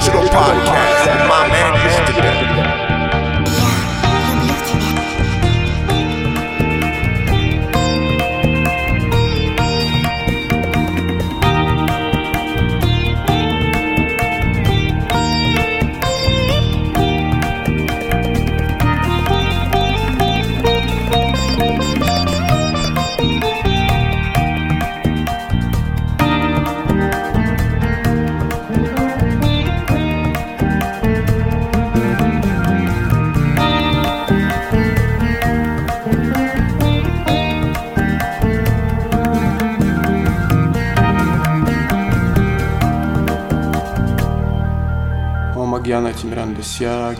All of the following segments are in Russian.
Digital Podcast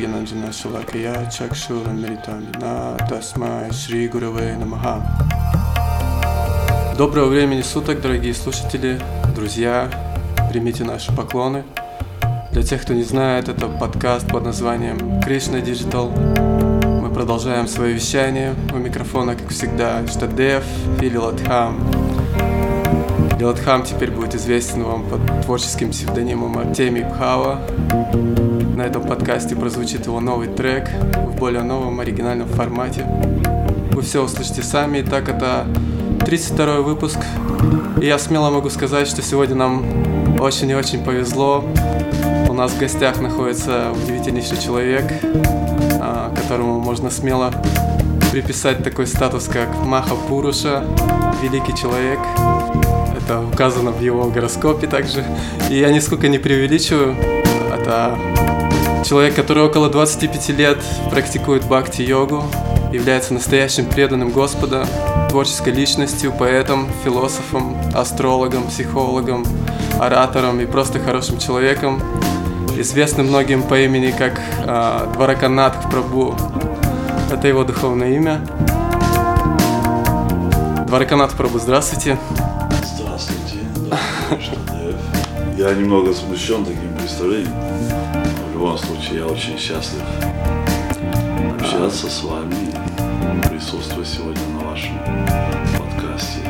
Gyananjana Shalakaya Chakshura Мритамина Тасмай Шри Гураве Намаха Доброго времени суток, дорогие слушатели, друзья, примите наши поклоны. Для тех, кто не знает, это подкаст под названием Krishna Digital. Мы продолжаем свое вещание. У микрофона, как всегда, Штадев и Лилатхам. Лилатхам теперь будет известен вам под творческим псевдонимом Артемий Пхава. На этом подкасте прозвучит его новый трек в более новом оригинальном формате. Вы все услышите сами. Итак, это 32 выпуск. И я смело могу сказать, что сегодня нам очень и очень повезло. У нас в гостях находится удивительнейший человек, а, которому можно смело приписать такой статус, как Маха Пуруша, великий человек. Указано в его гороскопе также. И я нисколько не преувеличиваю. Это Человек, который около 25 лет практикует бхакти-йогу, является настоящим преданным Господа, творческой личностью, поэтом, философом, астрологом, психологом, оратором и просто хорошим человеком, известным многим по имени как э, Двараканатх Прабу. Это его духовное имя. Двараканатх Прабу. Здравствуйте. Да, Я немного смущен таким представлением любом случае, я очень счастлив общаться с вами и присутствовать сегодня на вашем подкасте.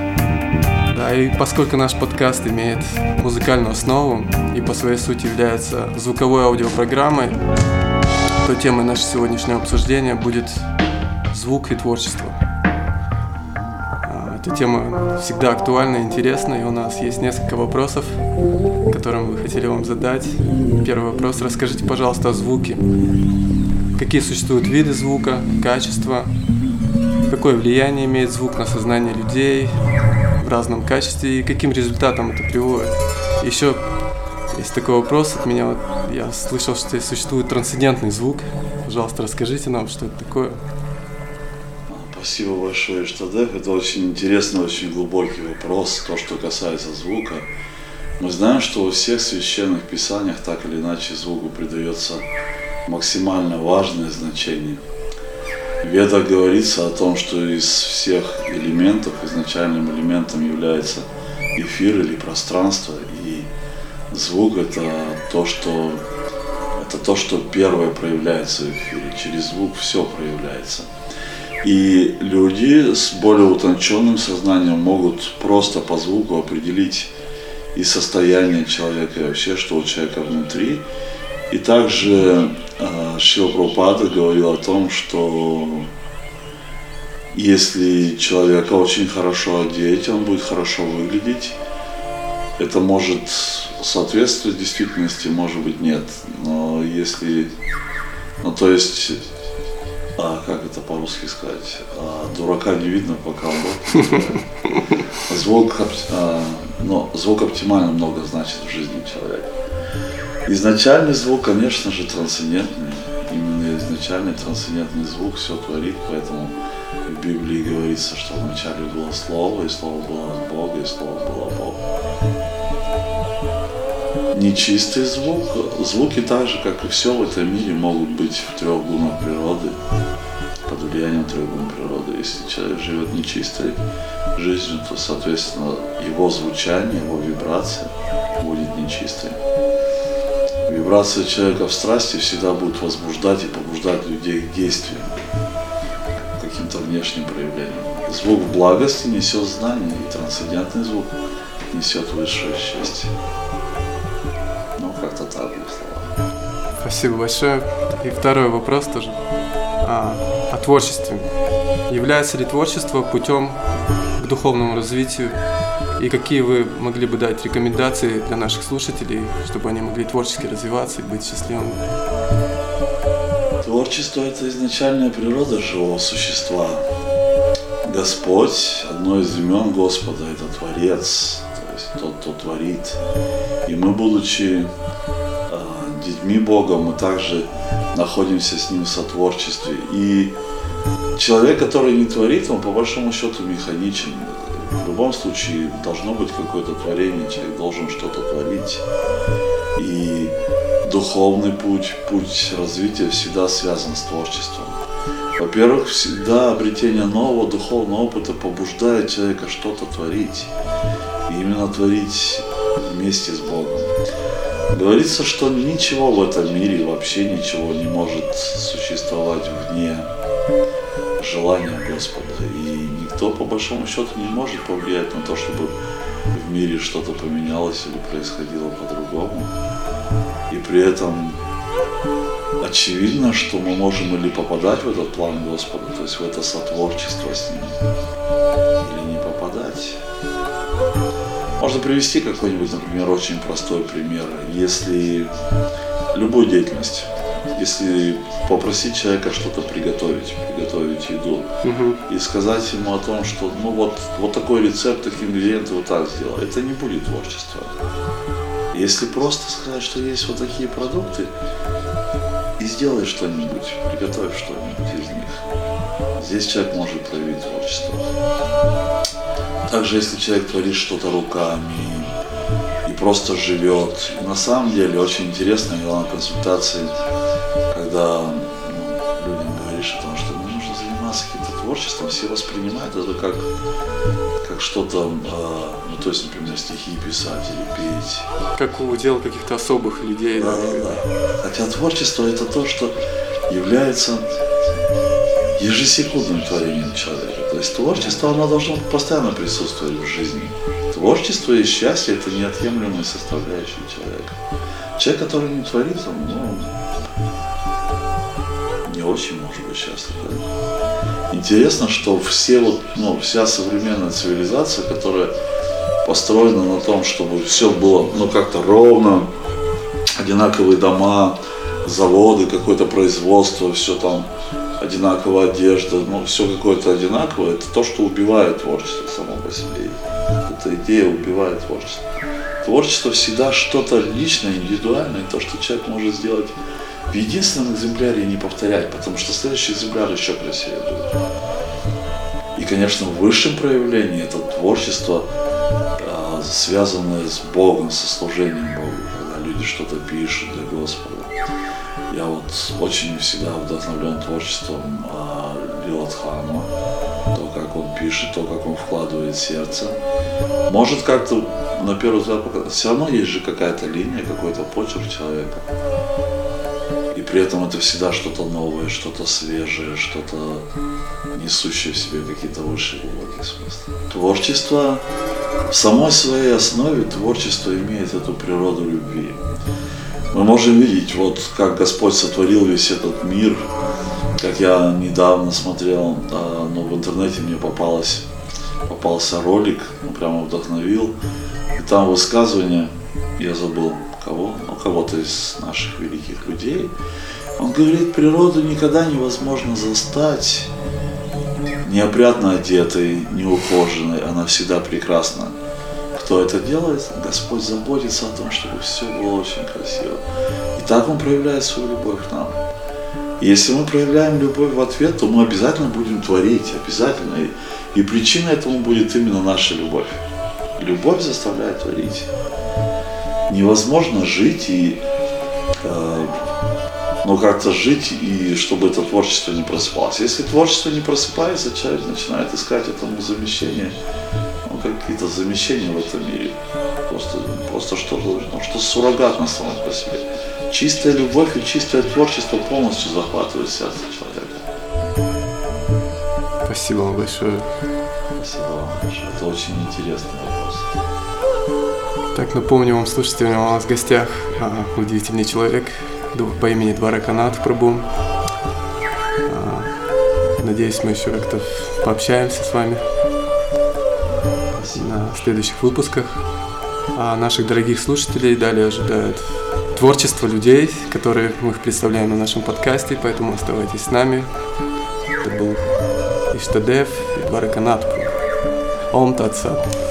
Да, и поскольку наш подкаст имеет музыкальную основу и по своей сути является звуковой аудиопрограммой, то темой нашего сегодняшнего обсуждения будет звук и творчество. Эта тема всегда актуальна и интересна, и у нас есть несколько вопросов, которые мы хотели вам задать. Первый вопрос. Расскажите, пожалуйста, о звуке. Какие существуют виды звука, качество, какое влияние имеет звук на сознание людей в разном качестве и каким результатом это приводит. Еще есть такой вопрос от меня. Вот я слышал, что существует трансцендентный звук. Пожалуйста, расскажите нам, что это такое. Спасибо большое, Штадев. Это очень интересный, очень глубокий вопрос, то, что касается звука. Мы знаем, что во всех священных писаниях так или иначе звуку придается максимально важное значение. В Ведах говорится о том, что из всех элементов изначальным элементом является эфир или пространство, и звук это то, что это то, что первое проявляется в эфире. Через звук все проявляется. И люди с более утонченным сознанием могут просто по звуку определить и состояние человека, и вообще, что у человека внутри. И также э, Прабхупада говорил о том, что если человека очень хорошо одеть, он будет хорошо выглядеть. Это может соответствовать действительности, может быть нет. Но если, ну то есть а, как это по-русски сказать, а, дурака не видно, пока он Звук, а, но звук оптимально много значит в жизни человека. Изначальный звук, конечно же, трансцендентный. Именно изначальный трансцендентный звук все творит, поэтому в Библии говорится, что вначале было Слово, и Слово было от Бога, и Слово было Бог. Нечистый звук, звуки так же, как и все в этом мире, могут быть в трех гунах природы под влиянием треугольной природы. Если человек живет нечистой жизнью, то, соответственно, его звучание, его вибрация будет нечистой. Вибрация человека в страсти всегда будет возбуждать и побуждать людей к действию, каким-то внешним проявлением. Звук в благости несет знание, и трансцендентный звук несет высшее счастье. Как-то так. Спасибо большое. И второй вопрос тоже. А, о творчестве. Является ли творчество путем к духовному развитию? И какие вы могли бы дать рекомендации для наших слушателей, чтобы они могли творчески развиваться и быть счастливыми? Творчество – это изначальная природа живого существа. Господь, одно из имен Господа – это Творец, то есть тот, кто творит. И мы, будучи детьми Бога, мы также находимся с Ним в сотворчестве. И человек, который не творит, он по большому счету механичен. В любом случае должно быть какое-то творение, человек должен что-то творить. И духовный путь, путь развития всегда связан с творчеством. Во-первых, всегда обретение нового духовного опыта побуждает человека что-то творить. И именно творить вместе с Богом. Говорится, что ничего в этом мире, вообще ничего не может существовать вне желания Господа. И никто, по большому счету, не может повлиять на то, чтобы в мире что-то поменялось или происходило по-другому. И при этом очевидно, что мы можем или попадать в этот план Господа, то есть в это сотворчество с Ним, или не попадать. Можно привести какой-нибудь, например, очень простой пример. Если любую деятельность, если попросить человека что-то приготовить, приготовить еду, Угу. и сказать ему о том, что ну вот, вот такой рецепт, такие ингредиенты вот так сделай, это не будет творчество. Если просто сказать, что есть вот такие продукты, и сделай что-нибудь, приготовь что-нибудь из них, здесь человек может проявить творчество. Также, если человек творит что-то руками и просто живет, на самом деле очень интересно, я на консультации, когда ну, людям говоришь о том, что ну, нужно заниматься каким-то творчеством, все воспринимают это как, как что-то, э, ну то есть, например, стихи писать или петь. Как удел каких-то особых людей. Да, да, да. Хотя творчество это то, что является ежесекундным творением человека. То есть творчество, оно должно постоянно присутствовать в жизни. Творчество и счастье – это неотъемлемые составляющие человека. Человек, который не творит, он ну, не очень может быть счастлив. да. Интересно, что все вот, ну, вся современная цивилизация, которая построена на том, чтобы все было ну, как-то ровно, одинаковые дома, заводы, какое-то производство, все там одинаковая одежда, ну все какое-то одинаковое, это то, что убивает творчество само по себе. Эта идея убивает творчество. Творчество всегда что-то личное, индивидуальное, то, что человек может сделать в единственном экземпляре и не повторять, потому что следующий экземпляр еще красивее будет. И, конечно, в высшем проявлении это творчество, а, связанное с Богом, со служением Богу, когда люди что-то пишут для Господа. Я вот очень всегда вдохновлен творчеством а, Лилатхана, то, как он пишет, то, как он вкладывает сердце. Может как-то на первый взгляд все равно есть же какая-то линия, какой-то почерк человека. И при этом это всегда что-то новое, что-то свежее, что-то несущее в себе какие-то высшие глубокие смыслы. Творчество в самой своей основе творчество имеет эту природу любви. Мы можем видеть, вот как Господь сотворил весь этот мир, как я недавно смотрел, а, но в интернете мне попалось, попался ролик, ну, прямо вдохновил, и там высказывание, я забыл кого, ну кого-то из наших великих людей, он говорит, природу никогда невозможно застать неопрятно одетой, неухоженной, она всегда прекрасна. Кто это делает? Господь заботится о том, чтобы все было очень красиво. И так Он проявляет свою любовь к нам. И если мы проявляем любовь в ответ, то мы обязательно будем творить, обязательно. И, и причина этому будет именно наша любовь. Любовь заставляет творить. Невозможно жить и э, ну, как-то жить, и чтобы это творчество не просыпалось. Если творчество не просыпается, человек начинает искать этому замещение, какие-то замещения в этом мире. Просто, просто что-то, ну, что суррогатно само по себе. Чистая любовь и чистое творчество полностью захватывает сердце человека. Спасибо вам большое. Спасибо вам большое. Это очень интересный вопрос. Так, напомню вам, слушатели, у нас в гостях а, удивительный человек по имени Двара Канат Прабу. А, надеюсь, мы еще как-то пообщаемся с вами на следующих выпусках. А наших дорогих слушателей далее ожидает творчество людей, которые мы их представляем на нашем подкасте, поэтому оставайтесь с нами. Это был Иштадев и Двара Канат Прабу. Ом Татсат.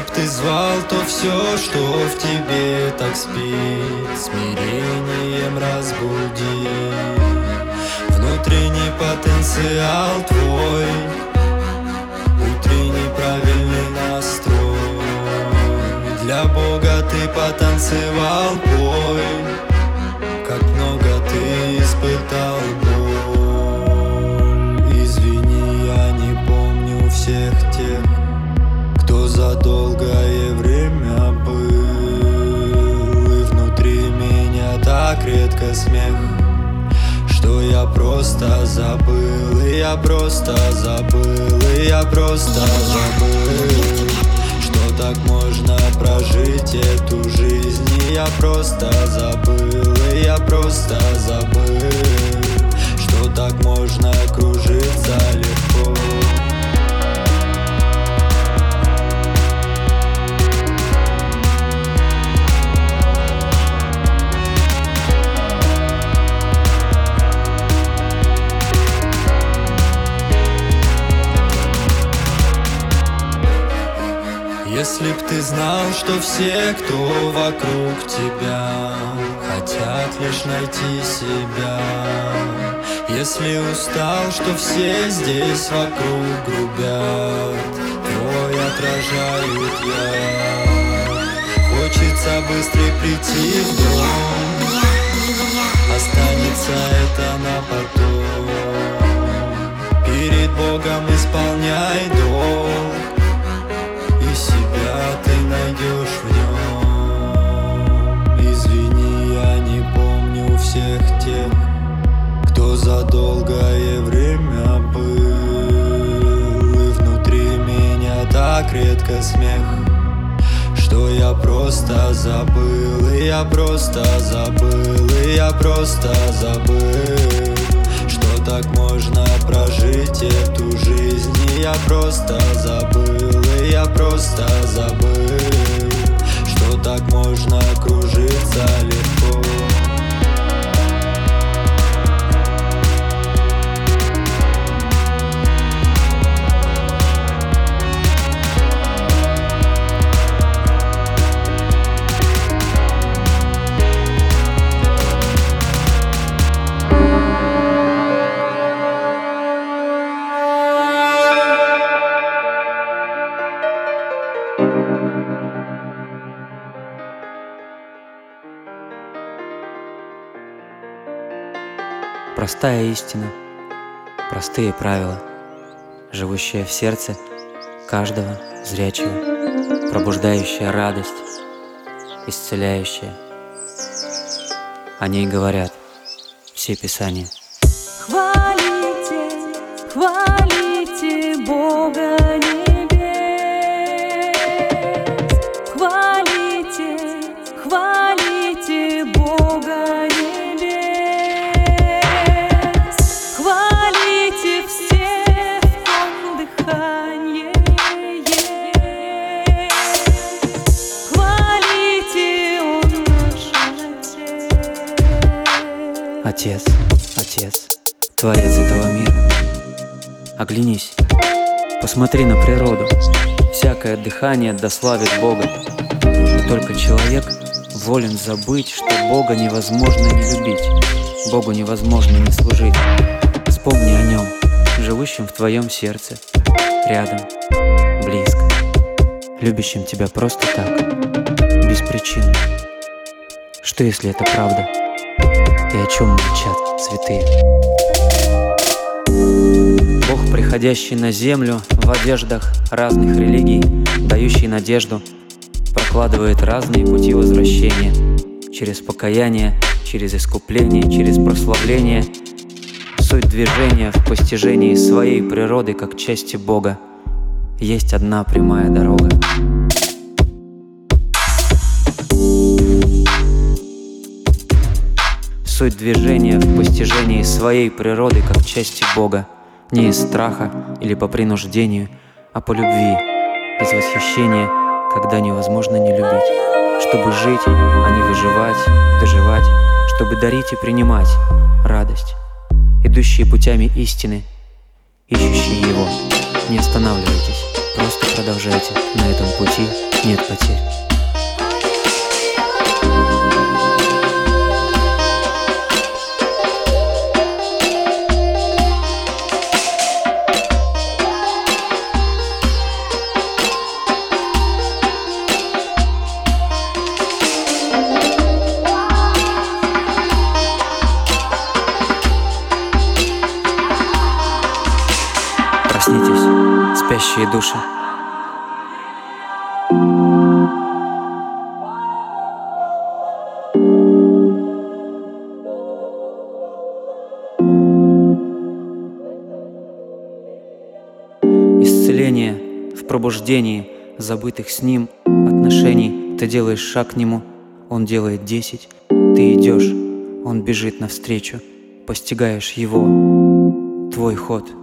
Б ты звал, то все, что в тебе так спит, смирением разбуди. Внутренний потенциал твой, утренний правильный настрой. Для Бога ты потанцевал, бой, как много ты испытал смех Что я просто забыл И я просто забыл И я просто забыл Что так можно прожить эту жизнь И я просто забыл И я просто забыл Что так можно кружиться легко Если б ты знал, что все, кто вокруг тебя Хотят лишь найти себя. Если устал, что все здесь вокруг грубят Твой отражают я. Хочется быстрее прийти в дом. Останется это на потом. Перед Богом исполняй долг себя ты найдешь в нем. Извини, я не помню всех тех Кто за долгое время был. И внутри меня так редко смех что я просто забыл, и я просто забыл, и я просто забыл Что так можно прожить эту жизнь, и я просто забыл, я просто забыл Что так можно кружиться легко Простая истина, простые правила, живущая в сердце каждого зрячего, пробуждающая радость, исцеляющая. О ней говорят все писания. Хвалите, хвалите Бога небес. Отец. Отец, Творец этого мира. Оглянись, посмотри на природу. Всякое дыхание дославит Бога. И только человек волен забыть, что Бога невозможно не любить, Богу невозможно не служить. Вспомни о Нем, живущем в твоем сердце, рядом, близко, любящим тебя просто так, без причин. Что если это правда? И о чем молчат святые? Бог, приходящий на землю в одеждах разных религий, дающий надежду, прокладывает разные пути возвращения через покаяние, через искупление, через прославление. Суть движения в постижении своей природы как части Бога. Есть одна прямая дорога. Суть движения в постижении своей природы как части Бога, не из страха или по принуждению, а по любви, из восхищения, когда невозможно не любить, чтобы жить, а не выживать, доживать, чтобы дарить и принимать радость, идущие путями истины, ищущие Его. Не останавливайтесь, просто продолжайте, на этом пути нет потерь. Спящие души. Исцеление в пробуждении забытых с Ним отношений. Ты делаешь шаг к Нему, Он делает десять. Ты идешь, Он бежит навстречу. Постигаешь Его, твой ход –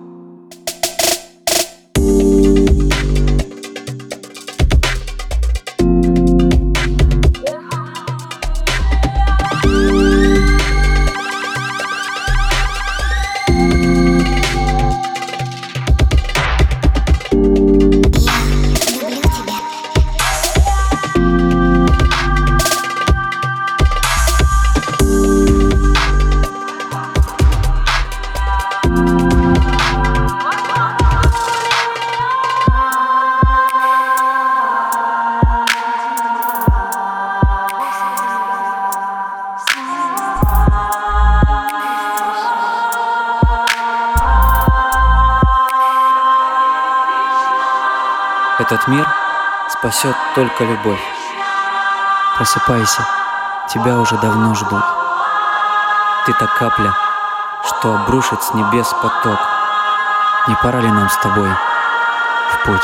спасет только любовь. Просыпайся, тебя уже давно ждут. Ты та капля, что обрушит с небес поток. Не пора ли нам с тобой в путь?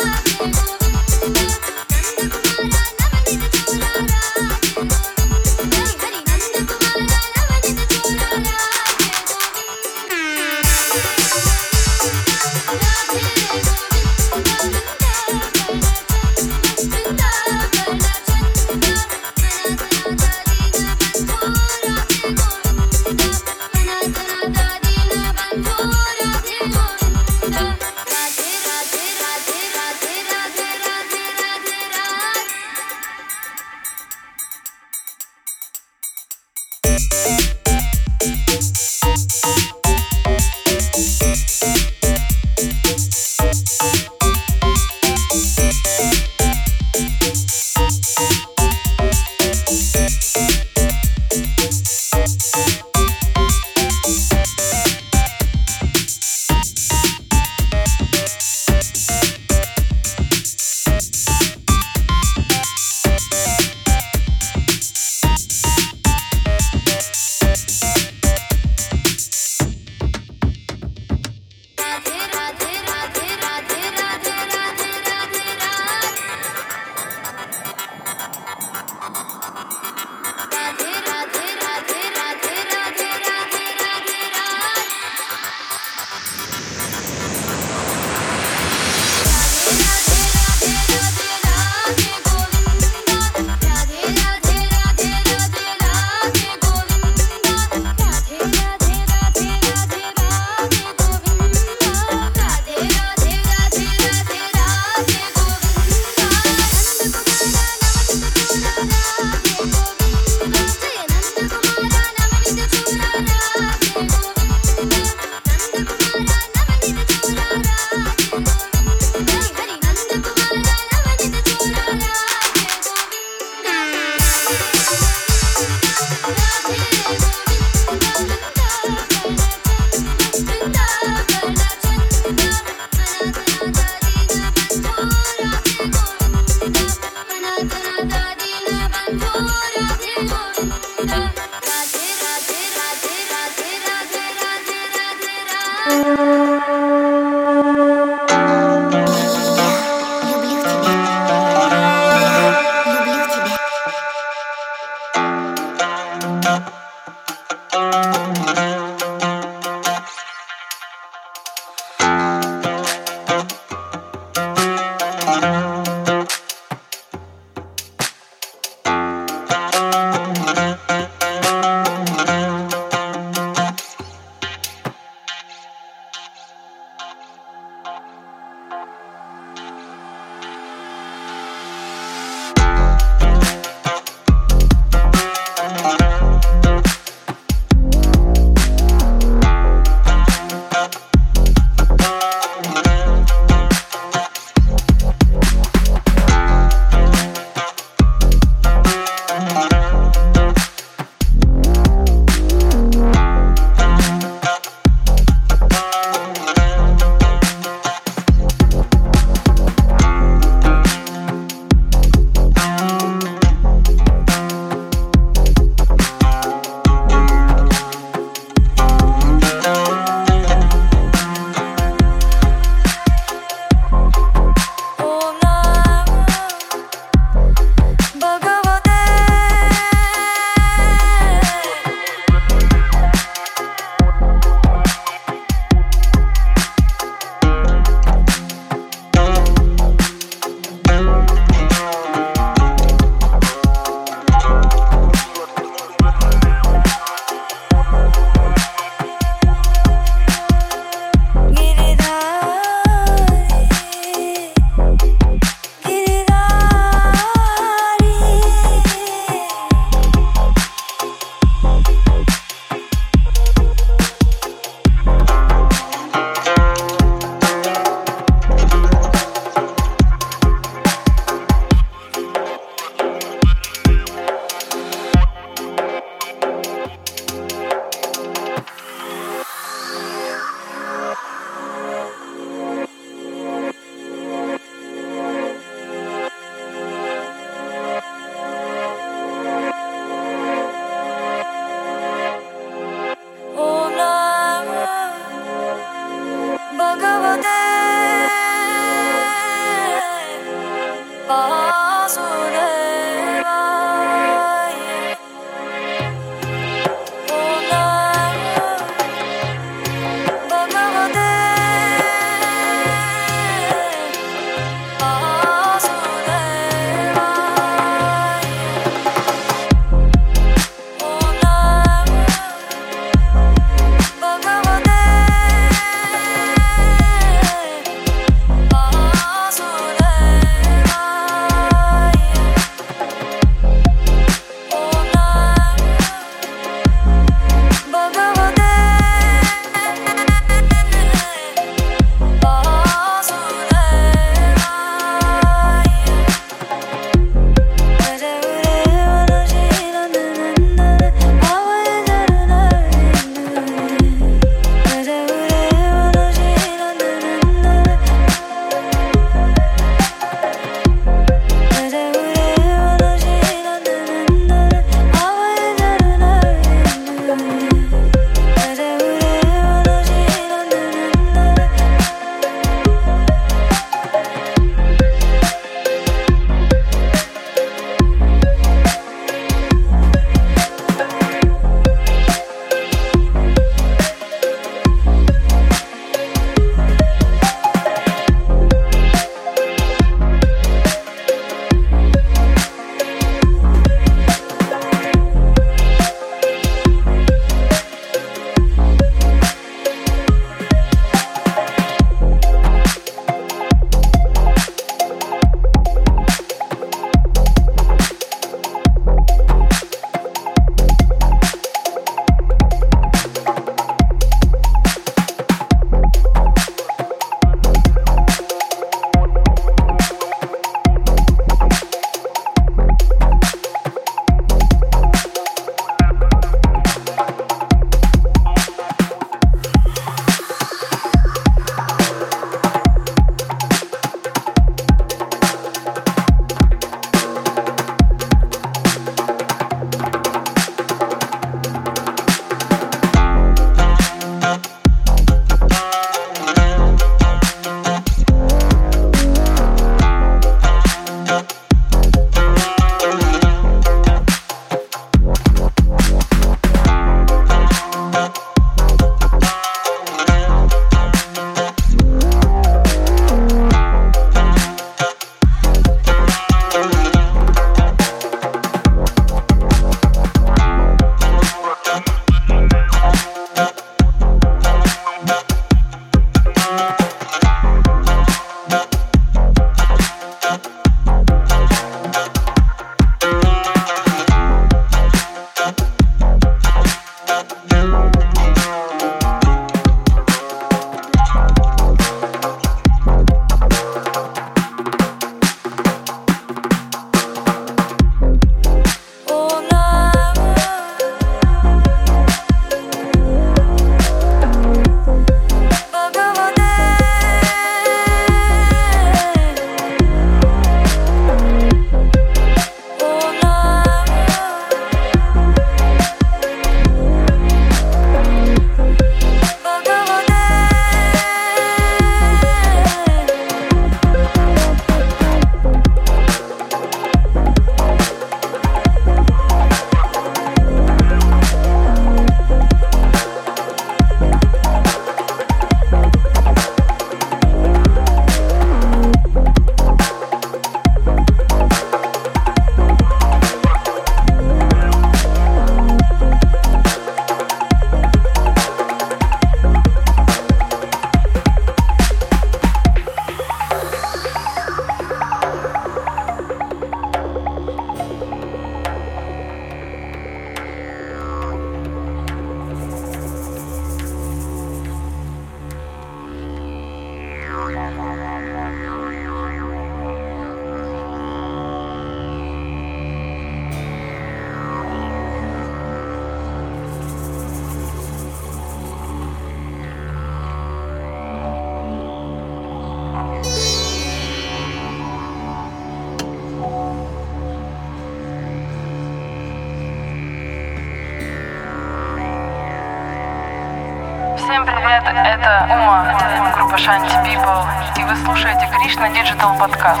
Привет, это Ума, группа Shanti People, и вы слушаете Кришна Digital подкаст.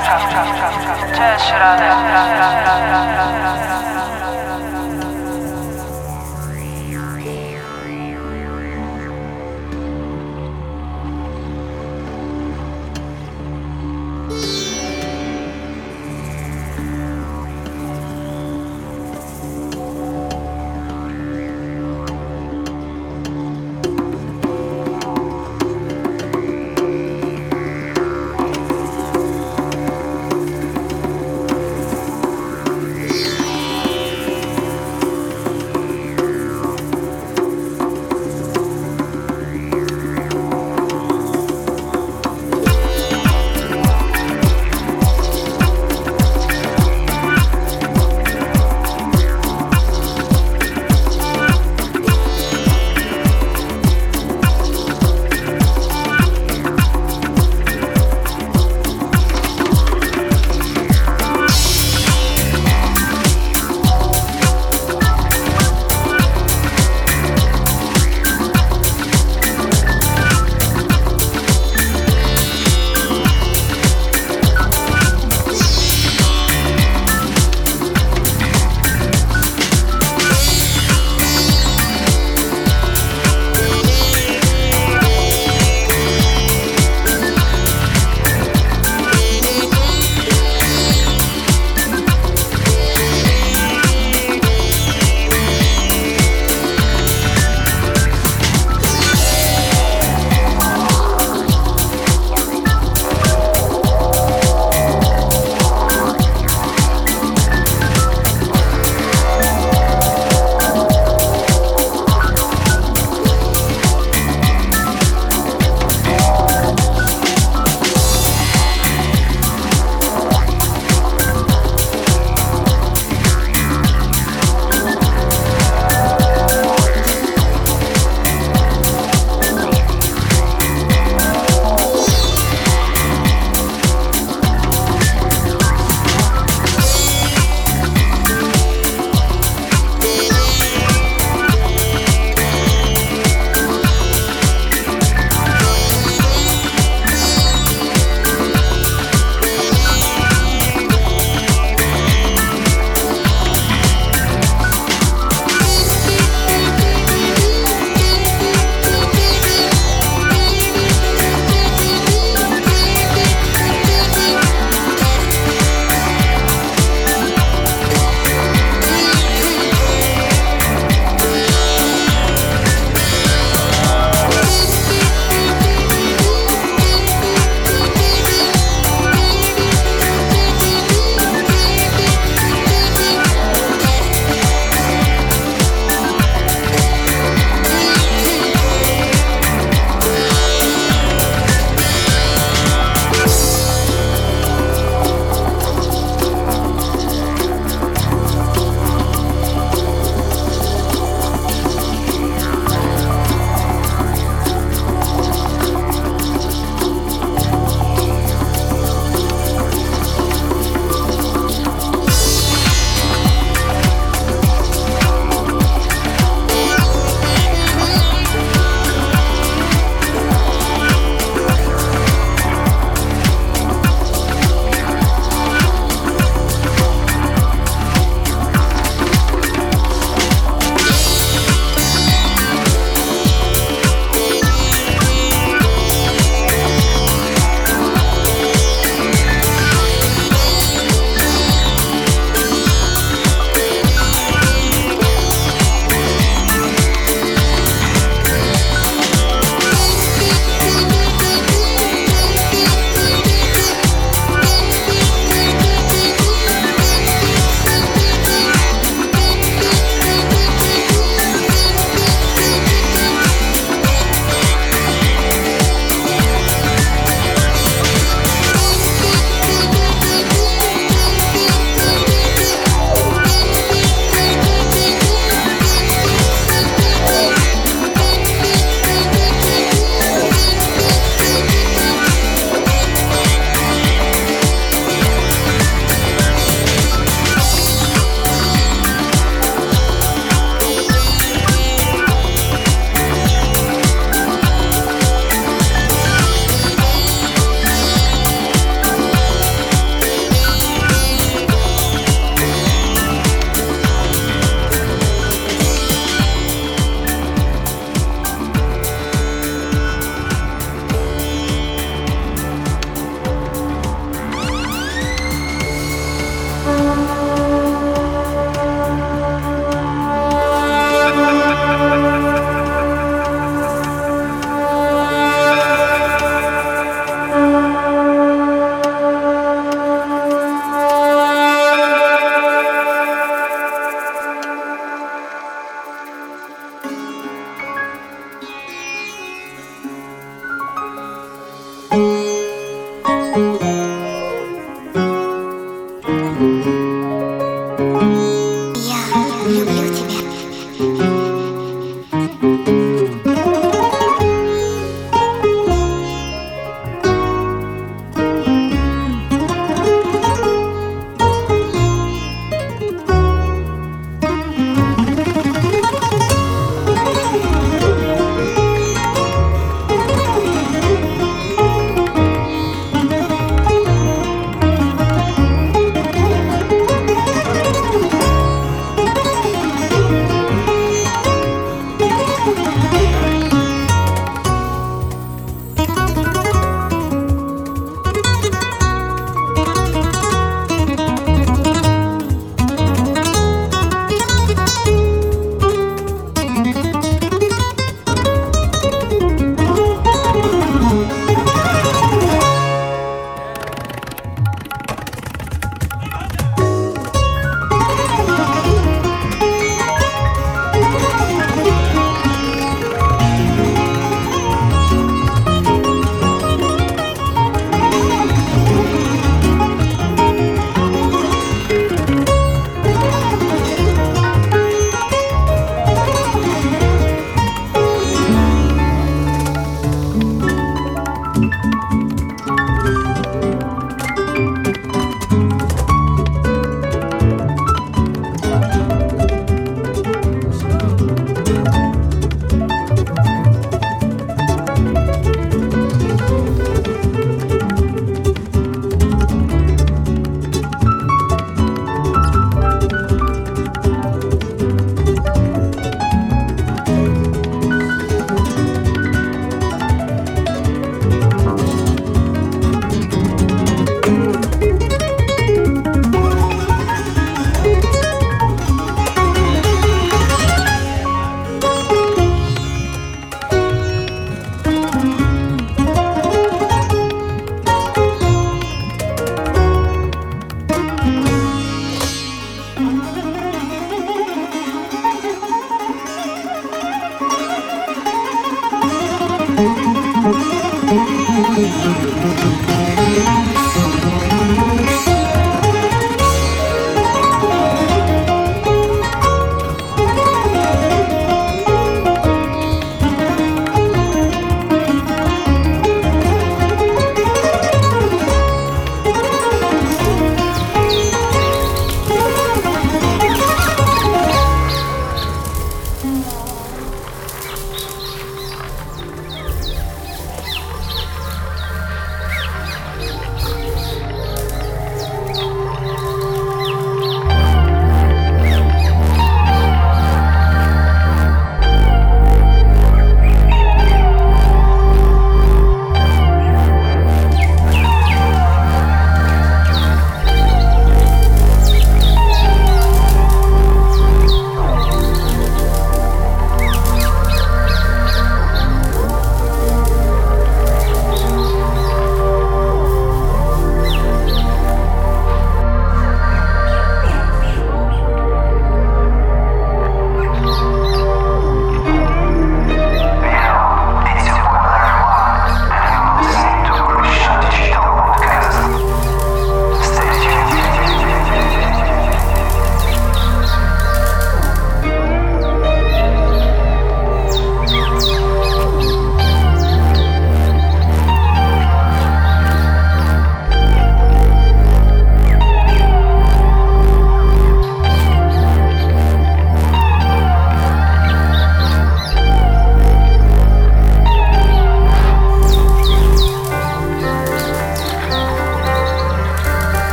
Чая Ширада.